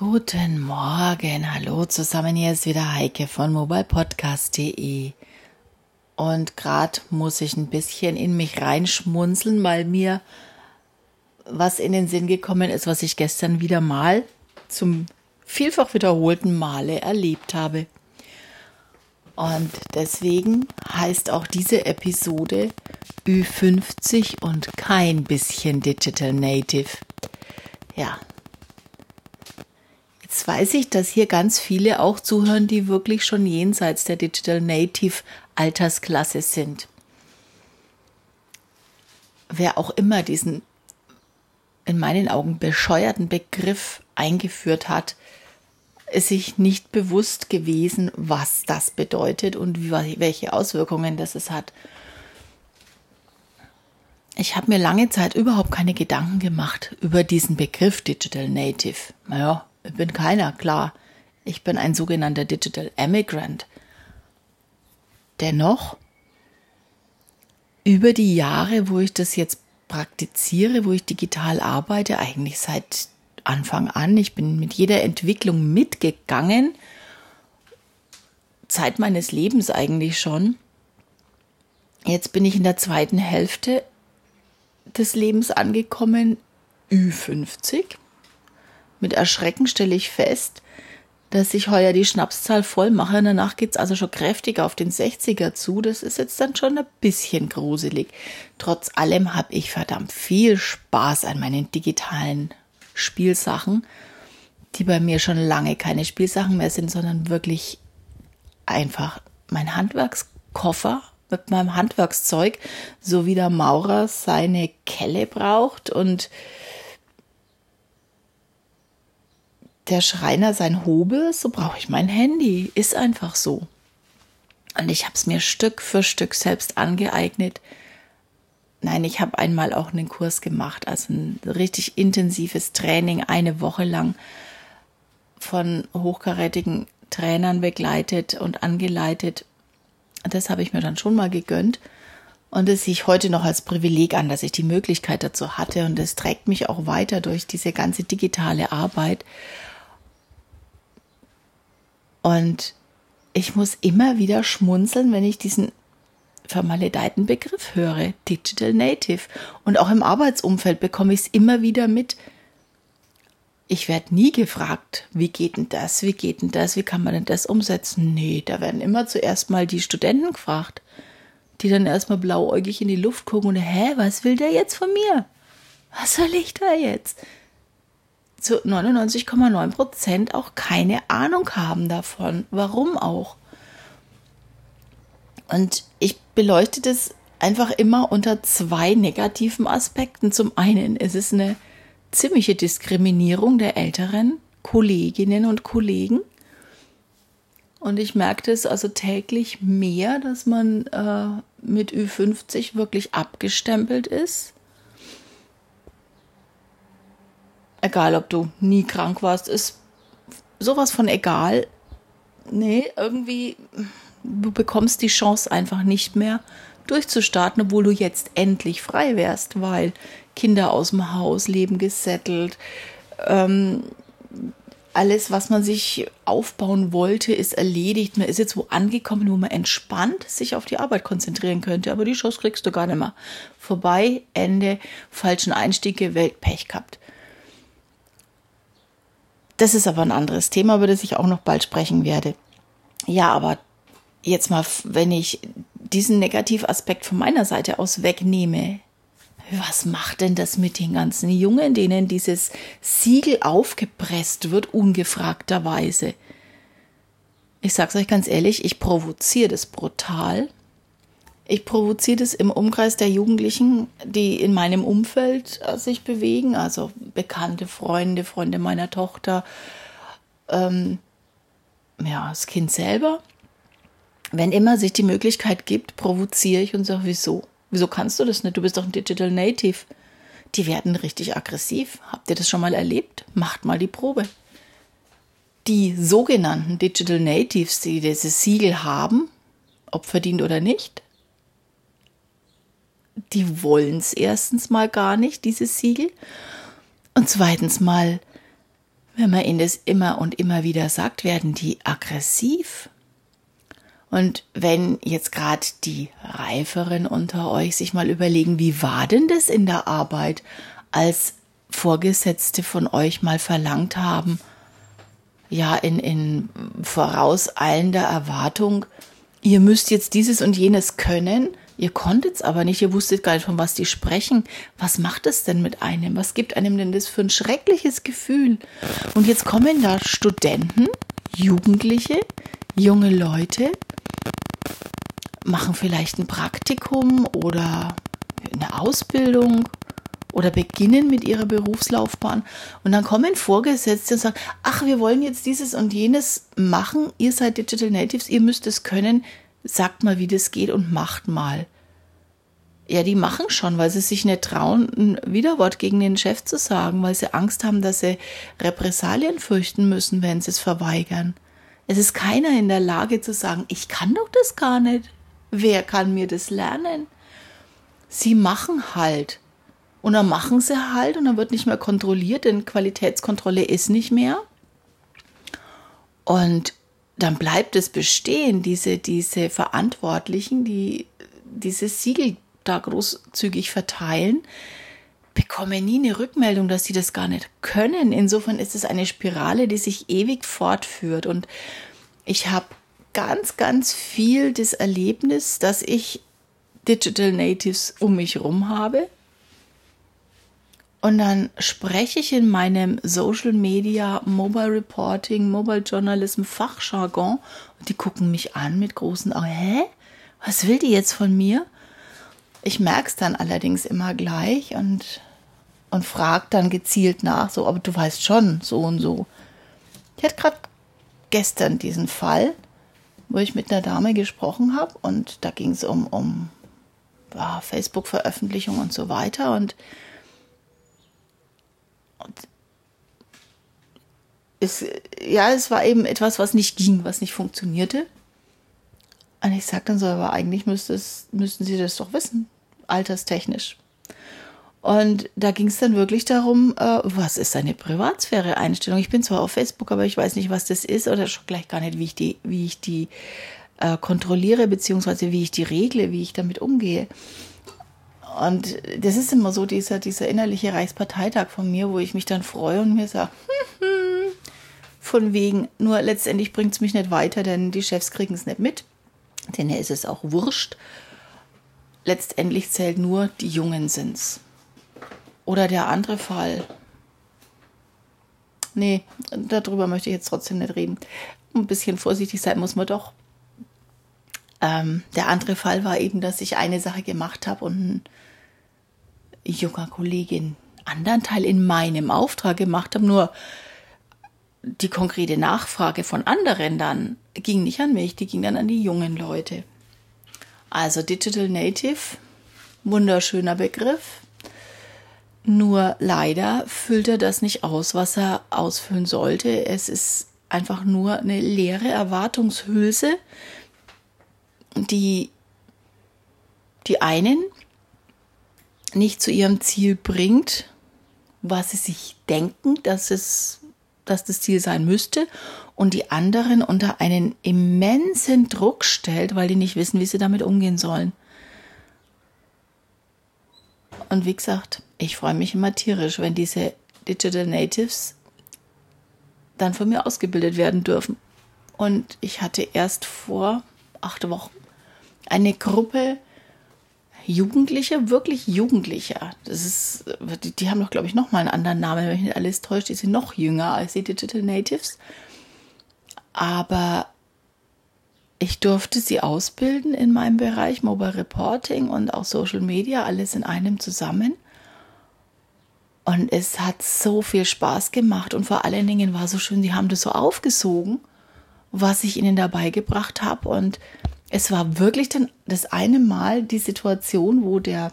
Guten Morgen, hallo zusammen, hier ist wieder Heike von mobilepodcast.de. Und gerade muss ich ein bisschen in mich reinschmunzeln, weil mir was in den Sinn gekommen ist, was ich gestern wieder mal zum vielfach wiederholten Male erlebt habe. Und deswegen heißt auch diese Episode Ü50 und kein bisschen Digital Native. Ja, Jetzt weiß ich, dass hier ganz viele auch zuhören, die wirklich schon jenseits der Digital Native Altersklasse sind. Wer auch immer diesen in meinen Augen bescheuerten Begriff eingeführt hat, ist sich nicht bewusst gewesen, was das bedeutet und welche Auswirkungen das es hat. Ich habe mir lange Zeit überhaupt keine Gedanken gemacht über diesen Begriff Digital Native. Naja, bin keiner, klar. Ich bin ein sogenannter Digital Emigrant. Dennoch, über die Jahre, wo ich das jetzt praktiziere, wo ich digital arbeite, eigentlich seit Anfang an, ich bin mit jeder Entwicklung mitgegangen, Zeit meines Lebens eigentlich schon. Jetzt bin ich in der zweiten Hälfte des Lebens angekommen, Ü50. Mit Erschrecken stelle ich fest, dass ich heuer die Schnapszahl voll mache. Danach geht's also schon kräftig auf den 60er zu. Das ist jetzt dann schon ein bisschen gruselig. Trotz allem habe ich verdammt viel Spaß an meinen digitalen Spielsachen, die bei mir schon lange keine Spielsachen mehr sind, sondern wirklich einfach mein Handwerkskoffer mit meinem Handwerkszeug, so wie der Maurer seine Kelle braucht und der Schreiner sein Hobel, so brauche ich mein Handy. Ist einfach so. Und ich habe es mir Stück für Stück selbst angeeignet. Nein, ich habe einmal auch einen Kurs gemacht, also ein richtig intensives Training, eine Woche lang von hochkarätigen Trainern begleitet und angeleitet. Das habe ich mir dann schon mal gegönnt. Und das sehe ich heute noch als Privileg an, dass ich die Möglichkeit dazu hatte. Und es trägt mich auch weiter durch diese ganze digitale Arbeit. Und ich muss immer wieder schmunzeln, wenn ich diesen vermaledeiten Begriff höre, Digital Native. Und auch im Arbeitsumfeld bekomme ich es immer wieder mit. Ich werde nie gefragt, wie geht denn das, wie geht denn das, wie kann man denn das umsetzen? Nee, da werden immer zuerst mal die Studenten gefragt, die dann erstmal blauäugig in die Luft gucken und, hä, was will der jetzt von mir? Was soll ich da jetzt? Zu 99,9 Prozent auch keine Ahnung haben davon. Warum auch? Und ich beleuchte das einfach immer unter zwei negativen Aspekten. Zum einen ist es eine ziemliche Diskriminierung der älteren Kolleginnen und Kollegen. Und ich merke das also täglich mehr, dass man äh, mit Ü50 wirklich abgestempelt ist egal ob du nie krank warst, ist sowas von egal. Nee, irgendwie, du bekommst die Chance einfach nicht mehr durchzustarten, obwohl du jetzt endlich frei wärst, weil Kinder aus dem Haus, Leben gesettelt, ähm, alles, was man sich aufbauen wollte, ist erledigt. Man ist jetzt wo angekommen, wo man entspannt sich auf die Arbeit konzentrieren könnte. Aber die Chance kriegst du gar nicht mehr. Vorbei, Ende, falschen Einstieg gewählt, Pech gehabt. Das ist aber ein anderes Thema, über das ich auch noch bald sprechen werde. Ja, aber jetzt mal, wenn ich diesen Negativaspekt von meiner Seite aus wegnehme, was macht denn das mit den ganzen Jungen, denen dieses Siegel aufgepresst wird, ungefragterweise? Ich sag's euch ganz ehrlich, ich provoziere das brutal ich provoziere das im Umkreis der Jugendlichen, die in meinem Umfeld äh, sich bewegen, also bekannte Freunde, Freunde meiner Tochter, ähm, ja, das Kind selber. Wenn immer sich die Möglichkeit gibt, provoziere ich und sage, wieso? Wieso kannst du das nicht? Du bist doch ein Digital Native. Die werden richtig aggressiv. Habt ihr das schon mal erlebt? Macht mal die Probe. Die sogenannten Digital Natives, die dieses Siegel haben, ob verdient oder nicht, die wollen es erstens mal gar nicht, dieses Siegel. Und zweitens mal, wenn man ihnen das immer und immer wieder sagt, werden die aggressiv. Und wenn jetzt gerade die Reiferen unter euch sich mal überlegen, wie war denn das in der Arbeit, als Vorgesetzte von euch mal verlangt haben, ja, in, in vorauseilender Erwartung, ihr müsst jetzt dieses und jenes können, ihr konntet es aber nicht, ihr wusstet gar nicht, von was die sprechen. Was macht es denn mit einem? Was gibt einem denn das für ein schreckliches Gefühl? Und jetzt kommen da Studenten, Jugendliche, junge Leute, machen vielleicht ein Praktikum oder eine Ausbildung oder beginnen mit ihrer Berufslaufbahn und dann kommen Vorgesetzte und sagen, ach, wir wollen jetzt dieses und jenes machen, ihr seid Digital Natives, ihr müsst es können, sagt mal, wie das geht und macht mal. Ja, die machen schon, weil sie sich nicht trauen, ein Widerwort gegen den Chef zu sagen, weil sie Angst haben, dass sie Repressalien fürchten müssen, wenn sie es verweigern. Es ist keiner in der Lage zu sagen, ich kann doch das gar nicht. Wer kann mir das lernen? Sie machen halt. Und dann machen sie halt und dann wird nicht mehr kontrolliert, denn Qualitätskontrolle ist nicht mehr. Und dann bleibt es bestehen, diese, diese Verantwortlichen, die dieses Siegel da großzügig verteilen, bekommen nie eine Rückmeldung, dass sie das gar nicht können. Insofern ist es eine Spirale, die sich ewig fortführt. Und ich habe ganz, ganz viel das Erlebnis, dass ich Digital Natives um mich herum habe, und dann spreche ich in meinem Social Media, Mobile Reporting, Mobile Journalism Fachjargon und die gucken mich an mit großen Augen. Hä? Was will die jetzt von mir? Ich merke es dann allerdings immer gleich und, und frage dann gezielt nach, so, aber du weißt schon, so und so. Ich hatte gerade gestern diesen Fall, wo ich mit einer Dame gesprochen habe und da ging es um, um ja, Facebook-Veröffentlichung und so weiter und es, ja, es war eben etwas, was nicht ging, was nicht funktionierte. Und ich sagte dann so, aber eigentlich es, müssten Sie das doch wissen, alterstechnisch. Und da ging es dann wirklich darum, äh, was ist eine Privatsphäre-Einstellung? Ich bin zwar auf Facebook, aber ich weiß nicht, was das ist oder schon gleich gar nicht, wie ich die, wie ich die äh, kontrolliere, beziehungsweise wie ich die regle, wie ich damit umgehe. Und das ist immer so dieser, dieser innerliche Reichsparteitag von mir, wo ich mich dann freue und mir sage, hm, von wegen, nur letztendlich bringt es mich nicht weiter, denn die Chefs kriegen es nicht mit. Denn ist es auch wurscht. Letztendlich zählt nur, die Jungen sind's. Oder der andere Fall. Nee, darüber möchte ich jetzt trotzdem nicht reden. Ein bisschen vorsichtig sein muss man doch. Ähm, der andere Fall war eben, dass ich eine Sache gemacht habe und ein junger Kollegin anderen Teil in meinem Auftrag gemacht habe, nur die konkrete Nachfrage von anderen dann ging nicht an mich, die ging dann an die jungen Leute. Also Digital Native, wunderschöner Begriff. Nur leider füllt er das nicht aus, was er ausfüllen sollte. Es ist einfach nur eine leere Erwartungshülse, die die einen nicht zu ihrem Ziel bringt, was sie sich denken, dass es, dass das Ziel sein müsste, und die anderen unter einen immensen Druck stellt, weil die nicht wissen, wie sie damit umgehen sollen. Und wie gesagt, ich freue mich immer tierisch, wenn diese Digital Natives dann von mir ausgebildet werden dürfen. Und ich hatte erst vor acht Wochen eine Gruppe Jugendliche, wirklich Jugendliche. Das ist, die, die haben doch, glaube ich, noch mal einen anderen Namen, wenn mich nicht alles täuscht. Die sind noch jünger als die Digital Natives. Aber ich durfte sie ausbilden in meinem Bereich Mobile Reporting und auch Social Media, alles in einem zusammen. Und es hat so viel Spaß gemacht und vor allen Dingen war so schön, sie haben das so aufgesogen, was ich ihnen dabei gebracht habe und es war wirklich dann das eine Mal die Situation, wo der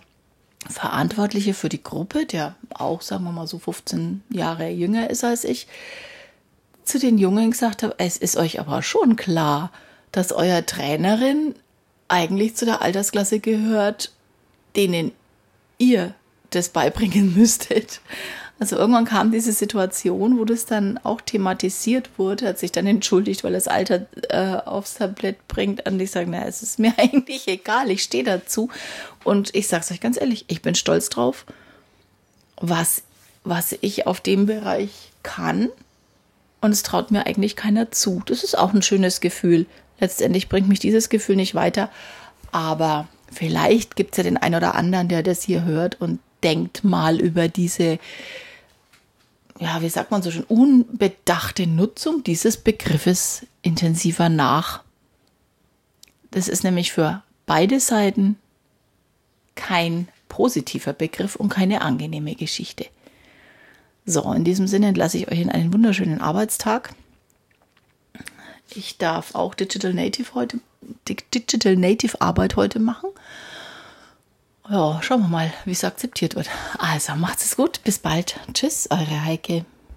Verantwortliche für die Gruppe, der auch, sagen wir mal, so 15 Jahre jünger ist als ich, zu den Jungen gesagt hat, es ist euch aber schon klar, dass euer Trainerin eigentlich zu der Altersklasse gehört, denen ihr das beibringen müsstet. Also irgendwann kam diese Situation, wo das dann auch thematisiert wurde, hat sich dann entschuldigt, weil das Alter äh, aufs Tablett bringt. Und ich sage, na, es ist mir eigentlich egal, ich stehe dazu. Und ich sage es euch ganz ehrlich, ich bin stolz drauf, was, was ich auf dem Bereich kann. Und es traut mir eigentlich keiner zu. Das ist auch ein schönes Gefühl. Letztendlich bringt mich dieses Gefühl nicht weiter. Aber vielleicht gibt es ja den einen oder anderen, der das hier hört und denkt mal über diese ja, wie sagt man so schön, unbedachte Nutzung dieses Begriffes intensiver nach. Das ist nämlich für beide Seiten kein positiver Begriff und keine angenehme Geschichte. So, in diesem Sinne entlasse ich euch in einen wunderschönen Arbeitstag. Ich darf auch Digital Native heute, Digital Native Arbeit heute machen. Ja, schauen wir mal, wie es akzeptiert wird. Also macht's es gut. Bis bald. Tschüss, eure Heike.